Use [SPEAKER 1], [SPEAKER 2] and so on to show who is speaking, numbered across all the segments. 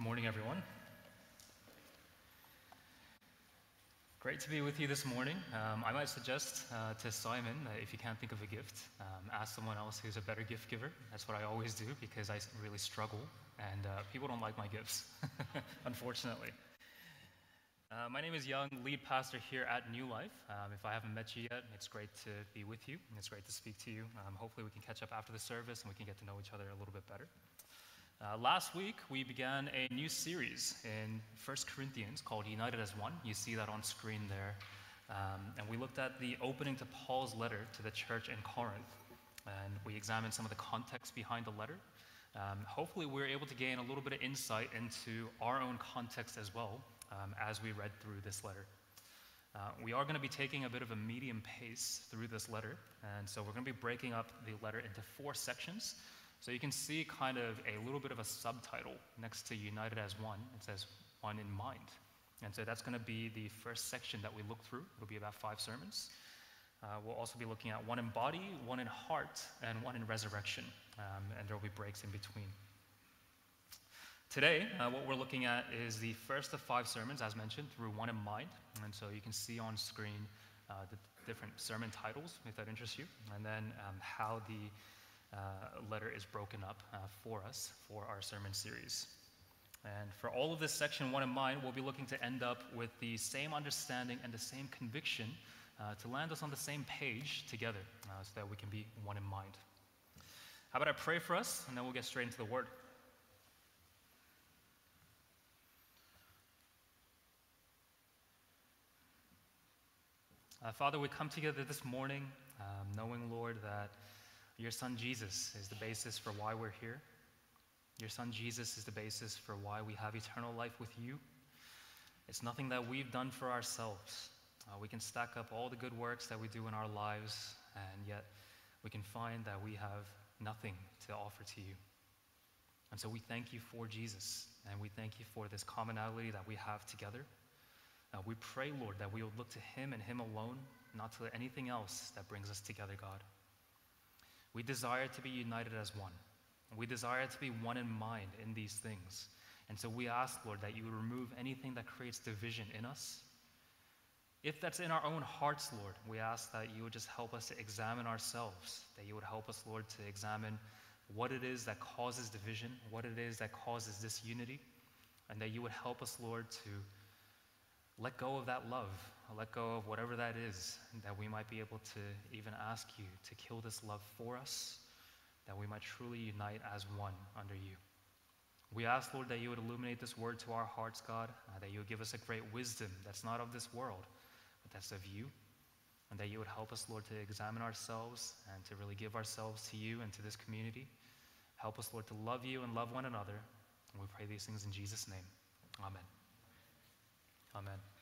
[SPEAKER 1] Morning, everyone. Great to be with you this morning. Um, I might suggest uh, to Simon that if you can't think of a gift, um, ask someone else who's a better gift giver. That's what I always do because I really struggle, and uh, people don't like my gifts, unfortunately. Uh, my name is Young, lead pastor here at New Life. Um, if I haven't met you yet, it's great to be with you. It's great to speak to you. Um, hopefully, we can catch up after the service and we can get to know each other a little bit better. Uh, last week, we began a new series in 1 Corinthians called United as One. You see that on screen there. Um, and we looked at the opening to Paul's letter to the church in Corinth. And we examined some of the context behind the letter. Um, hopefully, we we're able to gain a little bit of insight into our own context as well um, as we read through this letter. Uh, we are going to be taking a bit of a medium pace through this letter. And so we're going to be breaking up the letter into four sections. So you can see kind of a little bit of a subtitle next to United as One. It says One in Mind. And so that's going to be the first section that we look through. It'll be about five sermons. Uh, we'll also be looking at one in body, one in heart, and one in resurrection. Um, and there will be breaks in between. Today, uh, what we're looking at is the first of five sermons, as mentioned, through one in mind. And so you can see on screen uh, the different sermon titles, if that interests you, and then um, how the uh, letter is broken up uh, for us for our sermon series. And for all of this section one in mind, we'll be looking to end up with the same understanding and the same conviction uh, to land us on the same page together uh, so that we can be one in mind. How about I pray for us, and then we'll get straight into the word. Uh, Father, we come together this morning um, knowing, Lord, that your son Jesus is the basis for why we're here. Your son Jesus is the basis for why we have eternal life with you. It's nothing that we've done for ourselves. Uh, we can stack up all the good works that we do in our lives, and yet we can find that we have nothing to offer to you. And so we thank you for Jesus, and we thank you for this commonality that we have together. Uh, we pray, Lord, that we will look to Him and Him alone, not to anything else that brings us together, God. We desire to be united as one. We desire to be one in mind in these things. And so we ask, Lord, that you would remove anything that creates division in us. If that's in our own hearts, Lord, we ask that you would just help us to examine ourselves, that you would help us, Lord, to examine what it is that causes division, what it is that causes disunity, and that you would help us, Lord, to let go of that love, let go of whatever that is, that we might be able to even ask you to kill this love for us, that we might truly unite as one under you. We ask, Lord, that you would illuminate this word to our hearts, God, uh, that you would give us a great wisdom that's not of this world, but that's of you, and that you would help us, Lord, to examine ourselves and to really give ourselves to you and to this community. Help us, Lord, to love you and love one another. And we pray these things in Jesus' name. Amen. Amen.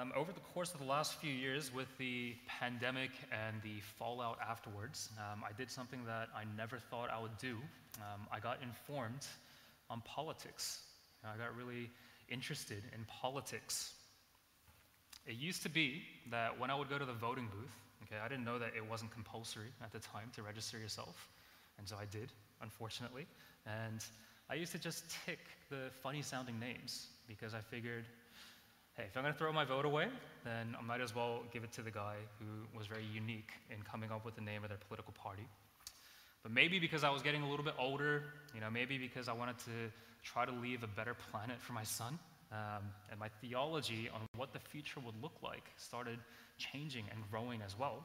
[SPEAKER 1] Um, over the course of the last few years, with the pandemic and the fallout afterwards, um, I did something that I never thought I would do. Um, I got informed on politics. I got really interested in politics. It used to be that when I would go to the voting booth, okay, I didn't know that it wasn't compulsory at the time to register yourself, and so I did, unfortunately. And I used to just tick the funny sounding names because I figured, hey, if I'm going to throw my vote away, then I might as well give it to the guy who was very unique in coming up with the name of their political party. But maybe because I was getting a little bit older, you know, maybe because I wanted to try to leave a better planet for my son, um, and my theology on what the future would look like started changing and growing as well.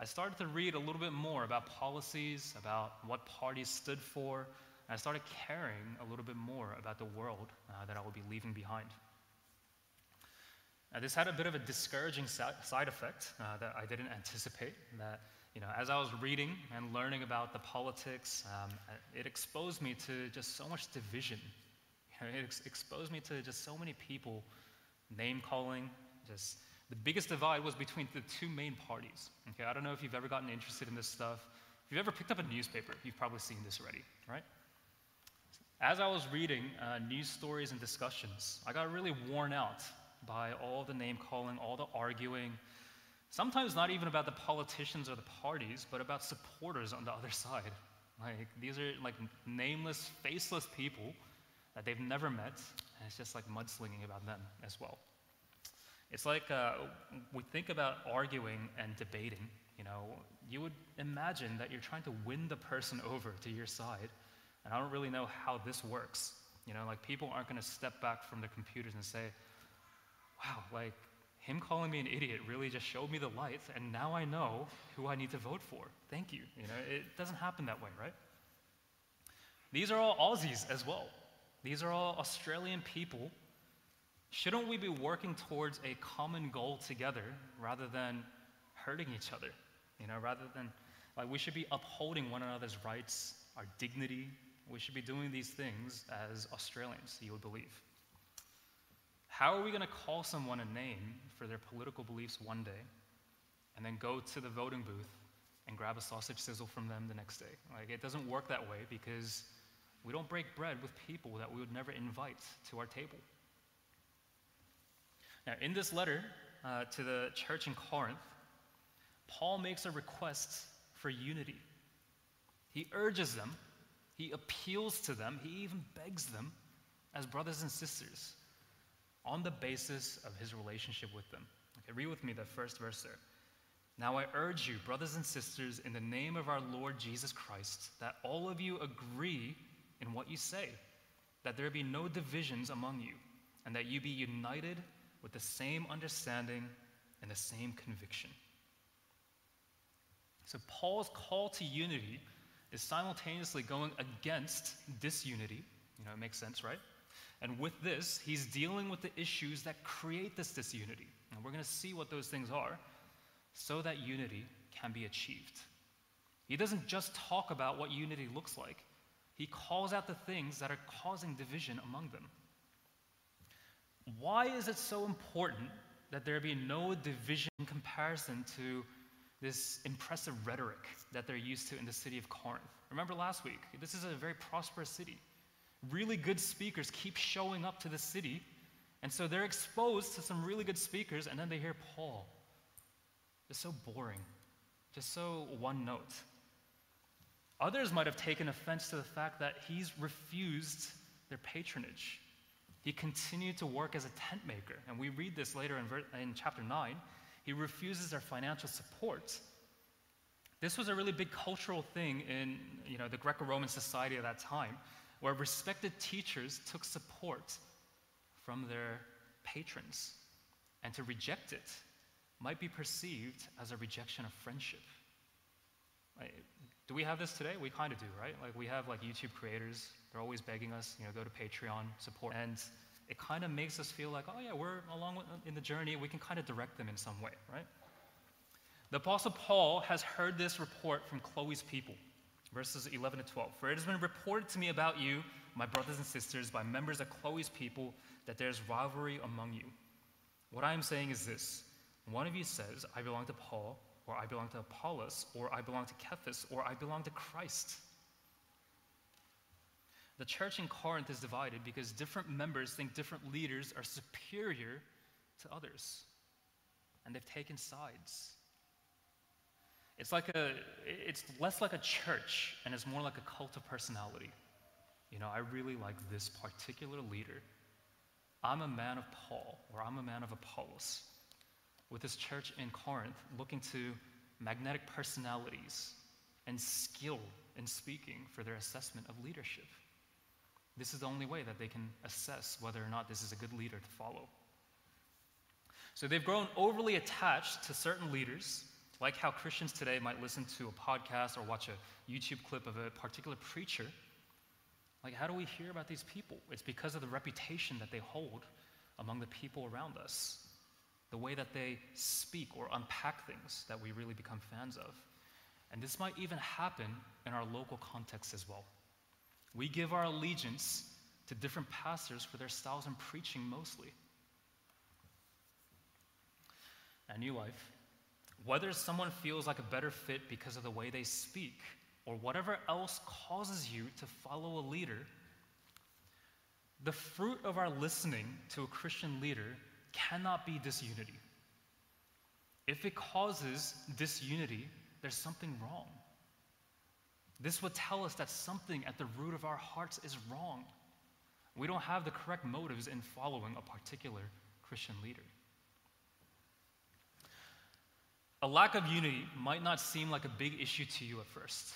[SPEAKER 1] I started to read a little bit more about policies, about what parties stood for, and I started caring a little bit more about the world uh, that I would be leaving behind. Now, this had a bit of a discouraging side effect uh, that I didn't anticipate. That, you know, as I was reading and learning about the politics, um, it exposed me to just so much division. You know, it ex- exposed me to just so many people name calling. Just the biggest divide was between the two main parties. Okay, I don't know if you've ever gotten interested in this stuff. If you've ever picked up a newspaper, you've probably seen this already, right? As I was reading uh, news stories and discussions, I got really worn out by all the name calling, all the arguing, sometimes not even about the politicians or the parties, but about supporters on the other side. Like, these are like nameless, faceless people that they've never met, and it's just like mudslinging about them as well. It's like uh, we think about arguing and debating. You know, you would imagine that you're trying to win the person over to your side, and I don't really know how this works. You know, like people aren't going to step back from their computers and say, wow, like him calling me an idiot really just showed me the lights, and now I know who I need to vote for. Thank you. You know, it doesn't happen that way, right? These are all Aussies as well. These are all Australian people. Shouldn't we be working towards a common goal together rather than hurting each other? You know, rather than like we should be upholding one another's rights, our dignity. We should be doing these things as Australians, you would believe. How are we going to call someone a name for their political beliefs one day and then go to the voting booth and grab a sausage sizzle from them the next day? Like, it doesn't work that way because we don't break bread with people that we would never invite to our table. Now, in this letter uh, to the church in Corinth, Paul makes a request for unity. He urges them, he appeals to them, he even begs them as brothers and sisters on the basis of his relationship with them. Okay, read with me the first verse there. Now I urge you, brothers and sisters, in the name of our Lord Jesus Christ, that all of you agree in what you say, that there be no divisions among you, and that you be united with the same understanding and the same conviction. So, Paul's call to unity is simultaneously going against disunity. You know, it makes sense, right? And with this, he's dealing with the issues that create this disunity. And we're going to see what those things are so that unity can be achieved. He doesn't just talk about what unity looks like, he calls out the things that are causing division among them. Why is it so important that there be no division in comparison to this impressive rhetoric that they're used to in the city of Corinth? Remember last week, this is a very prosperous city. Really good speakers keep showing up to the city, and so they're exposed to some really good speakers, and then they hear Paul. It's so boring, just so one note. Others might have taken offense to the fact that he's refused their patronage. He continued to work as a tent maker, and we read this later in, ver- in chapter 9. He refuses their financial support. This was a really big cultural thing in you know, the Greco Roman society at that time, where respected teachers took support from their patrons. And to reject it might be perceived as a rejection of friendship. Do we have this today? We kind of do, right? Like we have like YouTube creators. They're always begging us, you know, go to Patreon, support. And it kind of makes us feel like, oh yeah, we're along in the journey. We can kind of direct them in some way, right? The Apostle Paul has heard this report from Chloe's people, verses 11 to 12. For it has been reported to me about you, my brothers and sisters, by members of Chloe's people, that there's rivalry among you. What I am saying is this one of you says, I belong to Paul or I belong to Apollos, or I belong to Cephas, or I belong to Christ. The church in Corinth is divided because different members think different leaders are superior to others, and they've taken sides. It's like a, it's less like a church, and it's more like a cult of personality. You know, I really like this particular leader. I'm a man of Paul, or I'm a man of Apollos with this church in Corinth looking to magnetic personalities and skill in speaking for their assessment of leadership. This is the only way that they can assess whether or not this is a good leader to follow. So they've grown overly attached to certain leaders, like how Christians today might listen to a podcast or watch a YouTube clip of a particular preacher. Like, how do we hear about these people? It's because of the reputation that they hold among the people around us the way that they speak or unpack things that we really become fans of. And this might even happen in our local context as well. We give our allegiance to different pastors for their styles in preaching mostly. At New Life, whether someone feels like a better fit because of the way they speak or whatever else causes you to follow a leader, the fruit of our listening to a Christian leader cannot be disunity. If it causes disunity, there's something wrong. This would tell us that something at the root of our hearts is wrong. We don't have the correct motives in following a particular Christian leader. A lack of unity might not seem like a big issue to you at first.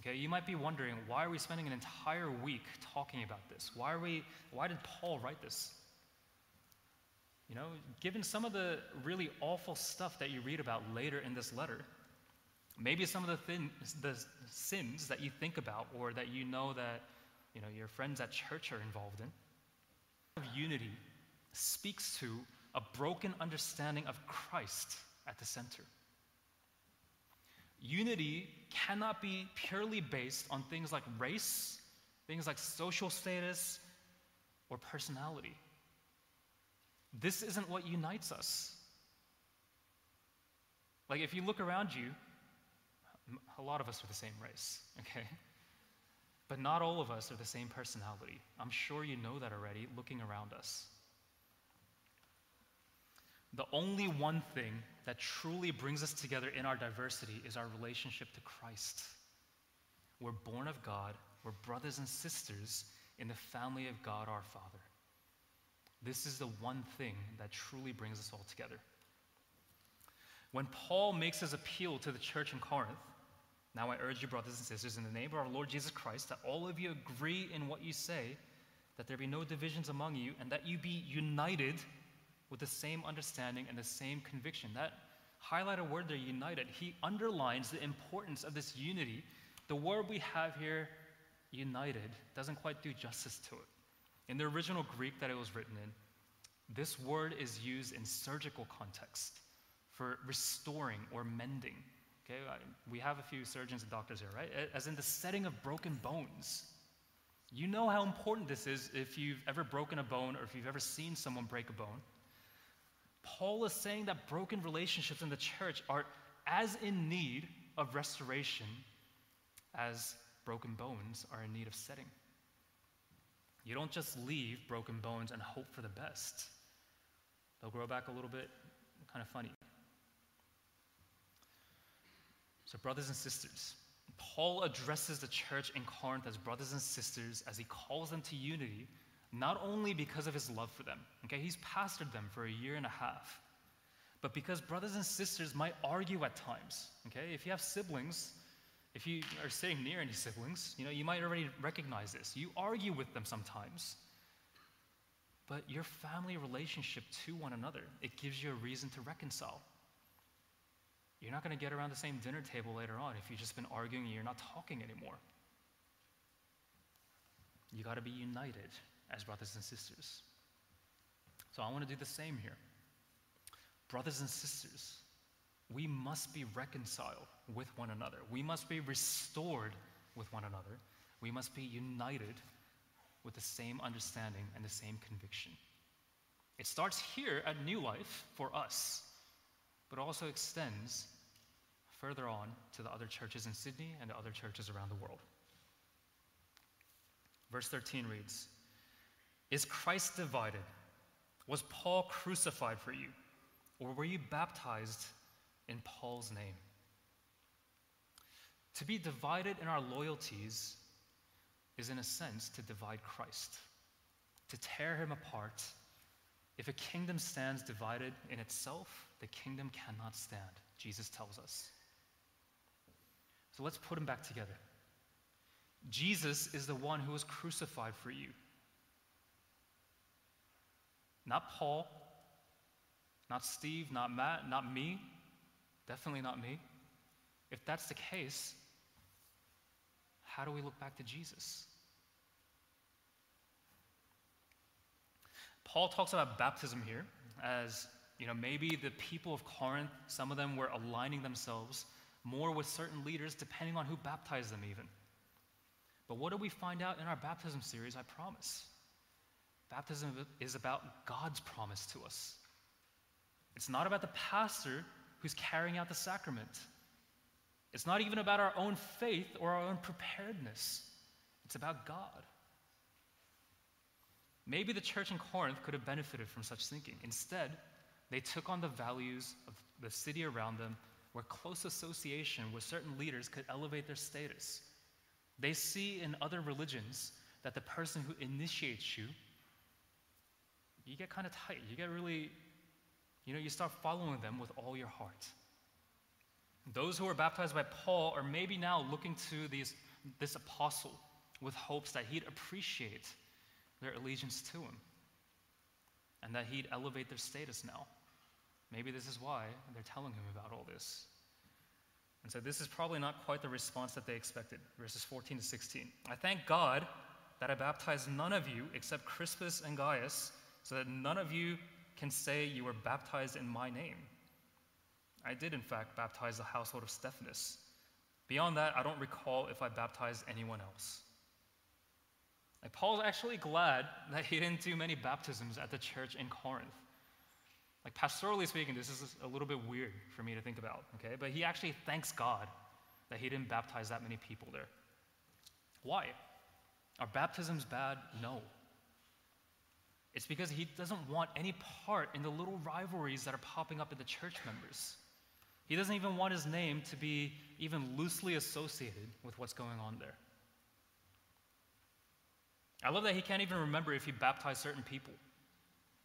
[SPEAKER 1] Okay, you might be wondering, why are we spending an entire week talking about this? Why are we why did Paul write this? You know, given some of the really awful stuff that you read about later in this letter, maybe some of the, thin, the sins that you think about or that you know that you know, your friends at church are involved in. Unity speaks to a broken understanding of Christ at the center. Unity cannot be purely based on things like race, things like social status, or personality. This isn't what unites us. Like, if you look around you, a lot of us are the same race, okay? But not all of us are the same personality. I'm sure you know that already looking around us. The only one thing that truly brings us together in our diversity is our relationship to Christ. We're born of God, we're brothers and sisters in the family of God our Father. This is the one thing that truly brings us all together. When Paul makes his appeal to the church in Corinth, now I urge you, brothers and sisters, in the name of our Lord Jesus Christ, that all of you agree in what you say, that there be no divisions among you, and that you be united with the same understanding and the same conviction. That highlighted word there, united, he underlines the importance of this unity. The word we have here, united, doesn't quite do justice to it. In the original Greek that it was written in, this word is used in surgical context for restoring or mending. Okay, we have a few surgeons and doctors here, right? As in the setting of broken bones. You know how important this is if you've ever broken a bone or if you've ever seen someone break a bone. Paul is saying that broken relationships in the church are as in need of restoration as broken bones are in need of setting. You don't just leave broken bones and hope for the best. They'll grow back a little bit, kind of funny. So, brothers and sisters, Paul addresses the church in Corinth as brothers and sisters as he calls them to unity, not only because of his love for them. Okay, he's pastored them for a year and a half, but because brothers and sisters might argue at times. Okay, if you have siblings, if you are sitting near any siblings, you know, you might already recognize this. You argue with them sometimes. But your family relationship to one another, it gives you a reason to reconcile. You're not going to get around the same dinner table later on if you've just been arguing and you're not talking anymore. You got to be united as brothers and sisters. So I want to do the same here. Brothers and sisters, we must be reconciled with one another. We must be restored with one another. We must be united with the same understanding and the same conviction. It starts here at New Life for us, but also extends further on to the other churches in Sydney and the other churches around the world. Verse 13 reads Is Christ divided? Was Paul crucified for you? Or were you baptized in Paul's name. To be divided in our loyalties is, in a sense, to divide Christ, to tear him apart. If a kingdom stands divided in itself, the kingdom cannot stand, Jesus tells us. So let's put them back together. Jesus is the one who was crucified for you. Not Paul, not Steve, not Matt, not me, Definitely not me. If that's the case, how do we look back to Jesus? Paul talks about baptism here as, you know, maybe the people of Corinth, some of them were aligning themselves more with certain leaders depending on who baptized them, even. But what do we find out in our baptism series? I promise. Baptism is about God's promise to us. It's not about the pastor who's carrying out the sacrament. It's not even about our own faith or our own preparedness, it's about God. Maybe the church in Corinth could have benefited from such thinking. Instead, they took on the values of the city around them, where close association with certain leaders could elevate their status. They see in other religions that the person who initiates you, you get kind of tight. You get really, you know, you start following them with all your heart. Those who were baptized by Paul are maybe now looking to these, this apostle with hopes that he'd appreciate their allegiance to him and that he'd elevate their status now. Maybe this is why they're telling him about all this. And so this is probably not quite the response that they expected. Verses 14 to 16. I thank God that I baptized none of you except Crispus and Gaius, so that none of you can say you were baptized in my name. I did, in fact, baptize the household of Stephanas. Beyond that, I don't recall if I baptized anyone else. Like Paul's actually glad that he didn't do many baptisms at the church in Corinth. Like pastorally speaking, this is a little bit weird for me to think about, okay? But he actually thanks God that he didn't baptize that many people there. Why? Are baptisms bad? No. It's because he doesn't want any part in the little rivalries that are popping up in the church members. He doesn't even want his name to be even loosely associated with what's going on there. I love that he can't even remember if he baptized certain people.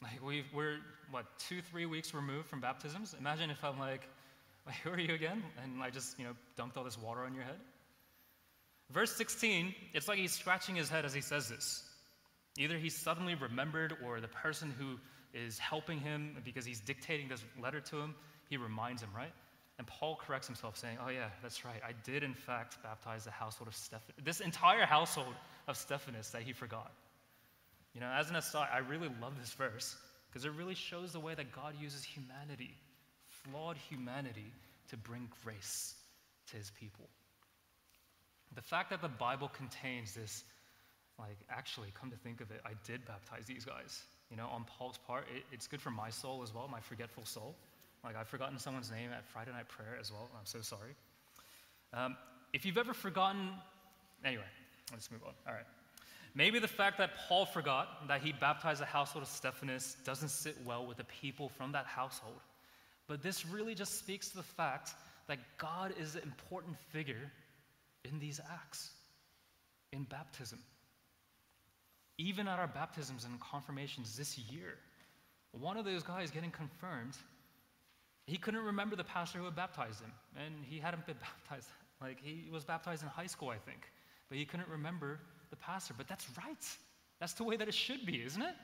[SPEAKER 1] Like we are what two, three weeks removed from baptisms. Imagine if I'm like, "Who are you again?" And I just you know dumped all this water on your head. Verse 16, it's like he's scratching his head as he says this. Either he suddenly remembered, or the person who is helping him because he's dictating this letter to him, he reminds him, right? And Paul corrects himself, saying, Oh, yeah, that's right. I did, in fact, baptize the household of Stephanas, this entire household of Stephanas that he forgot. You know, as an aside, I really love this verse because it really shows the way that God uses humanity, flawed humanity, to bring grace to his people. The fact that the Bible contains this, like, actually, come to think of it, I did baptize these guys. You know, on Paul's part, it, it's good for my soul as well, my forgetful soul. Like, I've forgotten someone's name at Friday night prayer as well. I'm so sorry. Um, if you've ever forgotten, anyway, let's move on. All right. Maybe the fact that Paul forgot that he baptized the household of Stephanas doesn't sit well with the people from that household. But this really just speaks to the fact that God is an important figure in these acts, in baptism. Even at our baptisms and confirmations this year, one of those guys getting confirmed he couldn't remember the pastor who had baptized him, and he hadn't been baptized. Like, he was baptized in high school, I think, but he couldn't remember the pastor. But that's right. That's the way that it should be, isn't it?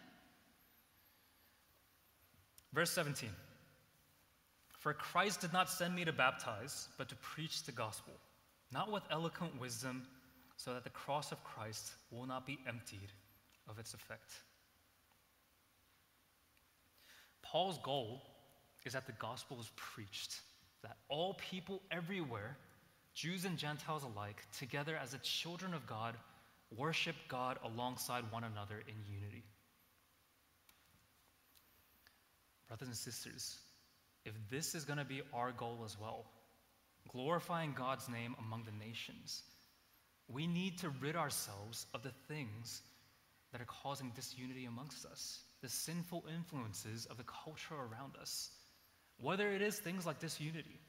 [SPEAKER 1] Verse 17 For Christ did not send me to baptize, but to preach the gospel, not with eloquent wisdom, so that the cross of Christ will not be emptied of its effect. Paul's goal is that the gospel is preached, that all people everywhere, Jews and Gentiles alike, together as the children of God, worship God alongside one another in unity. Brothers and sisters, if this is going to be our goal as well, glorifying God's name among the nations, we need to rid ourselves of the things that are causing disunity amongst us, the sinful influences of the culture around us. Whether it is things like disunity,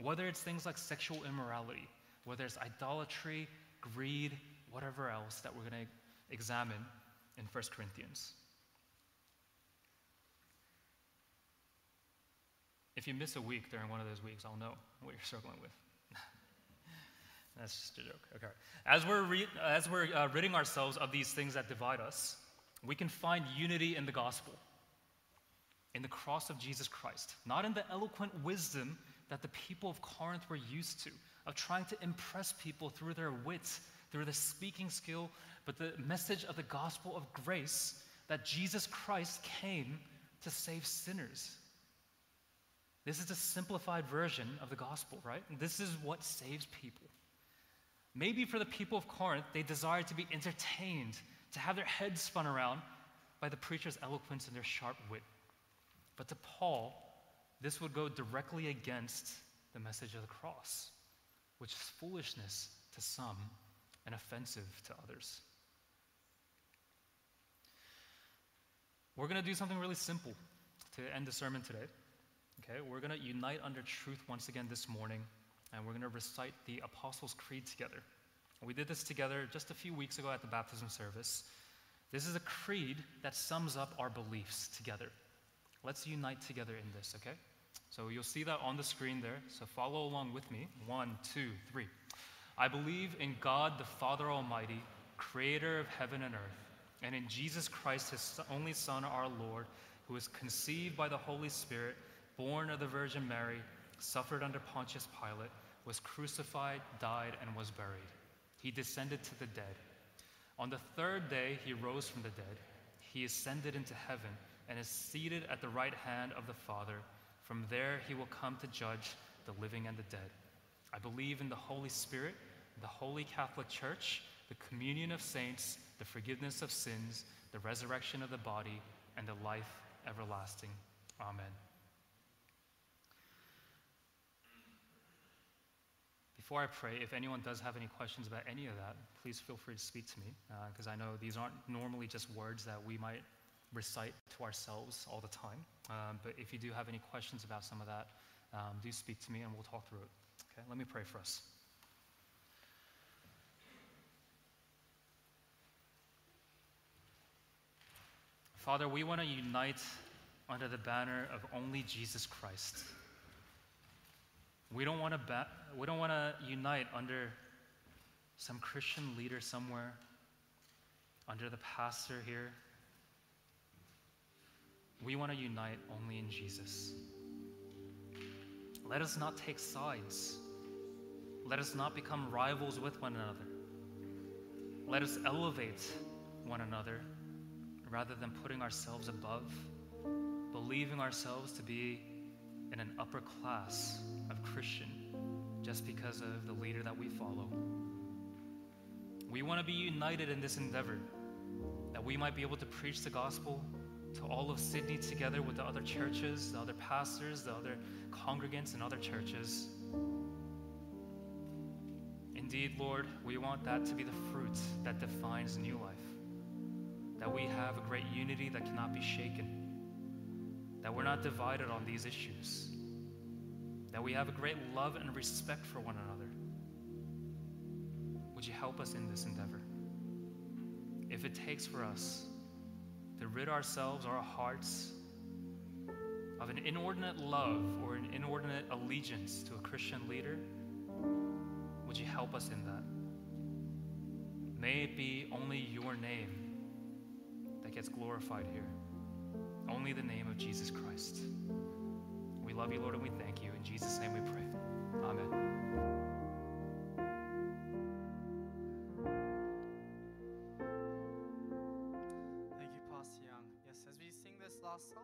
[SPEAKER 1] whether it's things like sexual immorality, whether it's idolatry, greed, whatever else that we're going to examine in 1 Corinthians. If you miss a week during one of those weeks, I'll know what you're struggling with. That's just a joke. Okay. As we're, re- as we're uh, ridding ourselves of these things that divide us, we can find unity in the gospel in the cross of Jesus Christ, not in the eloquent wisdom that the people of Corinth were used to, of trying to impress people through their wits, through the speaking skill, but the message of the gospel of grace that Jesus Christ came to save sinners. This is a simplified version of the gospel, right? This is what saves people. Maybe for the people of Corinth, they desired to be entertained, to have their heads spun around by the preacher's eloquence and their sharp wit. But to Paul, this would go directly against the message of the cross, which is foolishness to some and offensive to others. We're going to do something really simple to end the sermon today. Okay, we're going to unite under truth once again this morning, and we're going to recite the Apostles' Creed together. We did this together just a few weeks ago at the baptism service. This is a creed that sums up our beliefs together. Let's unite together in this, okay? So you'll see that on the screen there. So follow along with me. One, two, three. I believe in God the Father Almighty, creator of heaven and earth, and in Jesus Christ, his only Son, our Lord, who was conceived by the Holy Spirit, born of the Virgin Mary, suffered under Pontius Pilate, was crucified, died, and was buried. He descended to the dead. On the third day, he rose from the dead. He ascended into heaven and is seated at the right hand of the Father. From there, he will come to judge the living and the dead. I believe in the Holy Spirit, the Holy Catholic Church, the communion of saints, the forgiveness of sins, the resurrection of the body, and the life everlasting. Amen. Before I pray, if anyone does have any questions about any of that, please feel free to speak to me, because uh, I know these aren't normally just words that we might recite to ourselves all the time. Um, but if you do have any questions about some of that, um, do speak to me and we'll talk through it. Okay, let me pray for us. Father, we want to unite under the banner of only Jesus Christ. We don't want to ba- we don't want to unite under some Christian leader somewhere, under the pastor here. We want to unite only in Jesus. Let us not take sides. Let us not become rivals with one another. Let us elevate one another rather than putting ourselves above, believing ourselves to be in an upper class of Christian just because of the leader that we follow. We want to be united in this endeavor, that we might be able to preach the gospel to all of Sydney together with the other churches, the other pastors, the other congregants, and other churches. Indeed, Lord, we want that to be the fruit that defines new life. That we have a great unity that cannot be shaken. That we're not divided on these issues. That we have a great love and respect for one another. Would you help us in this endeavor? If it takes for us to rid ourselves, our hearts, of an inordinate love or an inordinate allegiance to a Christian leader, would you help us in that? May it be only your name gets glorified here. Only the name of Jesus Christ. We love you, Lord, and we thank you. In Jesus' name we pray. Amen.
[SPEAKER 2] Thank you, Pastor Young. Yes, as we sing this last song,